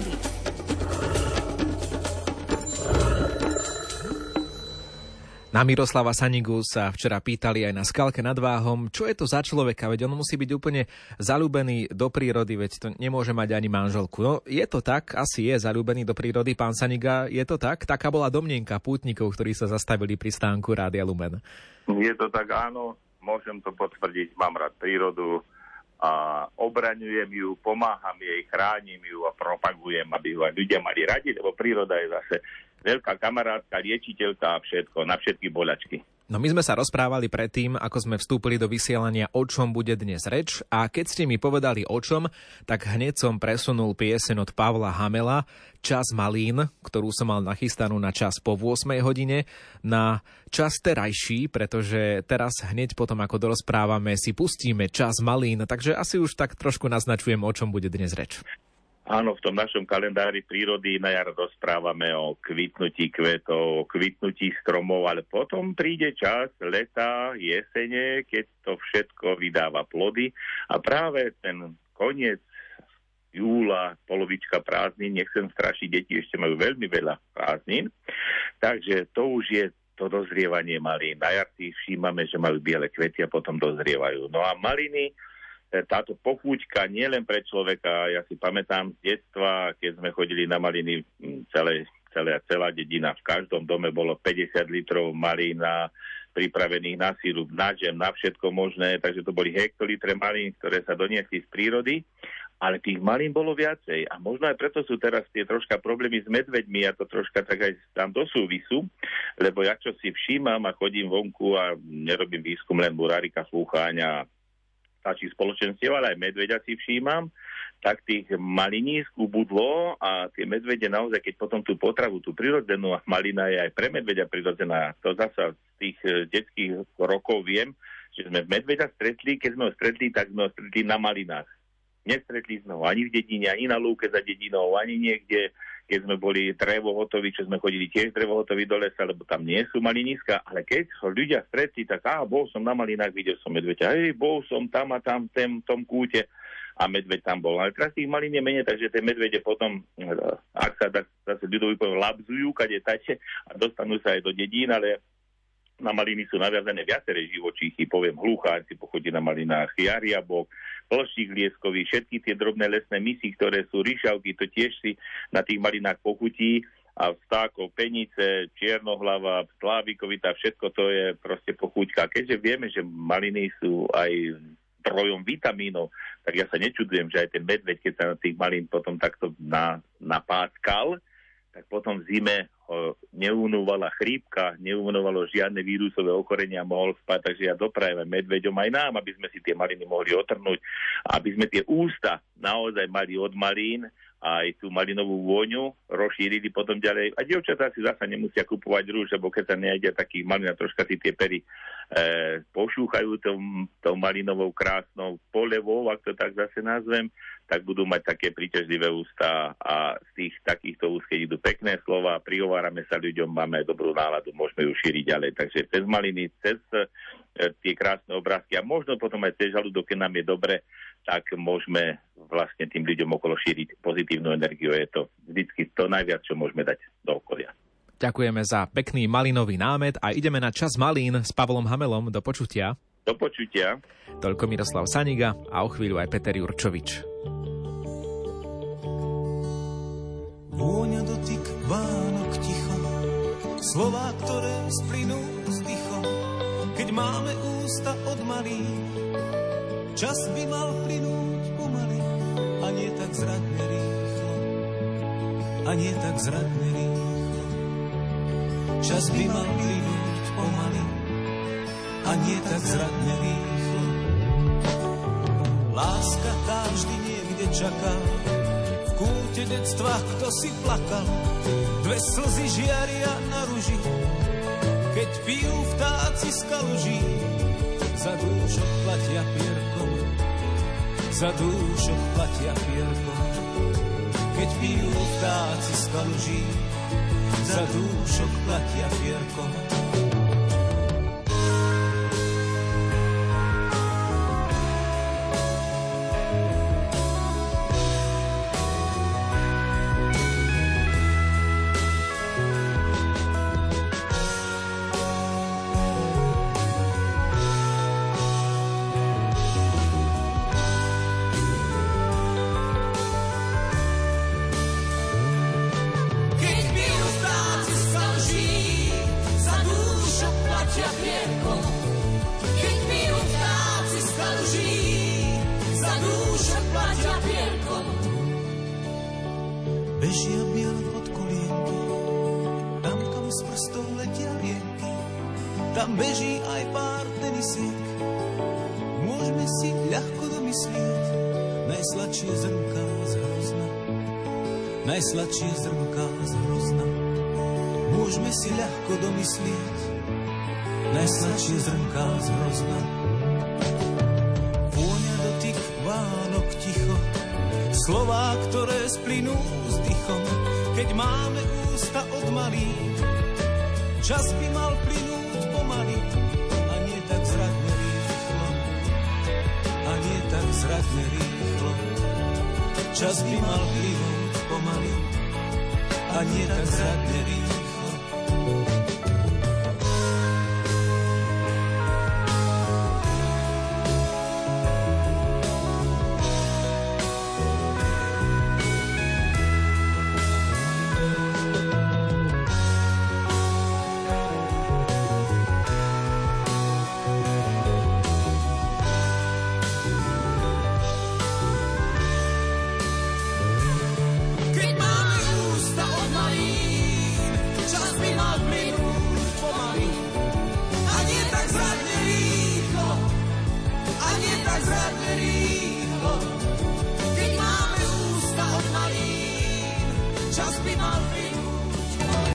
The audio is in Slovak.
prírody. Na Miroslava Sanigu sa včera pýtali aj na skalke nad váhom, čo je to za človeka, veď on musí byť úplne zalúbený do prírody, veď to nemôže mať ani manželku. No je to tak, asi je zalúbený do prírody pán Saniga, je to tak? Taká bola domnienka pútnikov, ktorí sa zastavili pri stánku Rádia Lumen. Je to tak, áno, môžem to potvrdiť, mám rád prírodu a obraňujem ju, pomáham jej, chránim ju a propagujem, aby ju aj ľudia mali radi, lebo príroda je zase veľká kamarátka, liečiteľka a všetko, na všetky boľačky. No my sme sa rozprávali predtým, ako sme vstúpili do vysielania, o čom bude dnes reč a keď ste mi povedali o čom, tak hneď som presunul piesen od Pavla Hamela Čas malín, ktorú som mal nachystanú na čas po 8 hodine, na čas terajší, pretože teraz hneď potom, ako dorozprávame, si pustíme čas malín, takže asi už tak trošku naznačujem, o čom bude dnes reč. Áno, v tom našom kalendári prírody na jar rozprávame o kvitnutí kvetov, o kvitnutí stromov, ale potom príde čas leta, jesene, keď to všetko vydáva plody a práve ten koniec júla, polovička prázdnin, nechcem strašiť, deti ešte majú veľmi veľa prázdnin, takže to už je to dozrievanie malín. Na jar si všímame, že majú biele kvety a potom dozrievajú. No a maliny táto pochúťka nielen pre človeka, ja si pamätám z detstva, keď sme chodili na maliny celé, celé, celá dedina, v každom dome bolo 50 litrov malína pripravených na síru, na žem, na všetko možné, takže to boli hektolitre malín, ktoré sa doniesli z prírody, ale tých malín bolo viacej. A možno aj preto sú teraz tie troška problémy s medveďmi. A to troška tak aj tam do súvisu, lebo ja čo si všímam a chodím vonku a nerobím výskum len burárika, slúcháňa vtáčich spoločenstiev, ale aj medveďa si všímam, tak tých malinísk ubudlo a tie medvede naozaj, keď potom tú potravu, tú prirodzenú a malina je aj pre medveďa prirodzená, to zasa z tých eh, detských rokov viem, že sme medveďa stretli, keď sme ho stretli, tak sme ho stretli na malinách. Nestretli sme ho ani v dedine, ani na lúke za dedinou, ani niekde, keď sme boli drevo hotoví, čo sme chodili tiež drevo hotoví do lesa, lebo tam nie sú maliniska, ale keď ho ľudia stretli, tak á, bol som na malinách, videl som medveďa, hej, bol som tam a tam, v tom kúte. A medveď tam bol. Ale teraz tých malín je menej, takže tie medvede potom, ak sa tak zase ľudovi poviem, labzujú, kade tače a dostanú sa aj do dedín, ale na maliny sú naviazané viaceré živočíchy, poviem hlucháci, pochodí na malinách, jariabok, plštík lieskový, všetky tie drobné lesné misy, ktoré sú ryšavky, to tiež si na tých malinách pochutí a vstákov, penice, čiernohlava, slávikovita, všetko to je proste pochuťka. Keďže vieme, že maliny sú aj trojom vitamínov, tak ja sa nečudujem, že aj ten medveď, keď sa na tých malín potom takto na, napáckal, tak potom v zime ho neunúvala chrípka, neunúvalo žiadne vírusové okorenia, mohol spať, takže ja doprajem medveďom aj nám, aby sme si tie maliny mohli otrhnúť, aby sme tie ústa naozaj mali od malín aj tú malinovú vôňu rozšírili potom ďalej. A dievčatá si zasa nemusia kupovať rúž, lebo keď sa nejde taký malina, troška si tie pery e, pošúchajú tou, tou malinovou krásnou polevou, ak to tak zase nazvem, tak budú mať také príťažlivé ústa a z tých takýchto úst, keď idú pekné slova, prihovárame sa ľuďom, máme dobrú náladu, môžeme ju šíriť ďalej. Takže cez maliny, cez e, tie krásne obrázky a možno potom aj cez žalúdok, keď nám je dobre, tak môžeme vlastne tým ľuďom okolo šíriť pozitívnu energiu. Je to vždycky to najviac, čo môžeme dať do okolia. Ďakujeme za pekný malinový námet a ideme na čas malín s Pavlom Hamelom. Do počutia. Do počutia. Toľko Miroslav Saniga a o chvíľu aj Peter Jurčovič. Vôňa dotyk Vánok ticho, slová, ktoré splynú s dychom, keď máme ústa od malých Čas by mal plynúť pomaly a nie tak zradne rýchlo. A nie tak zradne rýchlo. Čas by mal plynúť pomaly a nie tak zradne rýchlo. Láska tá vždy niekde čaká, v kúte detstva kto si plakal, dve slzy žiaria na ruži, keď pijú vtáci z kaluží, za dúšok platia pierkom, za dúšok platia pierkom. Keď pijú vtáci z kaluží, za dúšok platia však platia bielkom. Bežia biele tam kam s prstom letia rienky, tam beží aj pár tenisiek. Môžeme si ľahko domyslieť, najsladšie zrnka z hrozna, najsladšie zrnka z hrozna. Môžeme si ľahko domyslieť, najsladšie zrnka z hrozna. Slová, ktoré splynú s dychom, keď máme ústa od malých. Čas by mal plynúť pomaly, a nie tak zradne rýchlo. A nie tak zradne rýchlo. Čas by mal plynúť pomaly, a nie tak zradne rýchlo.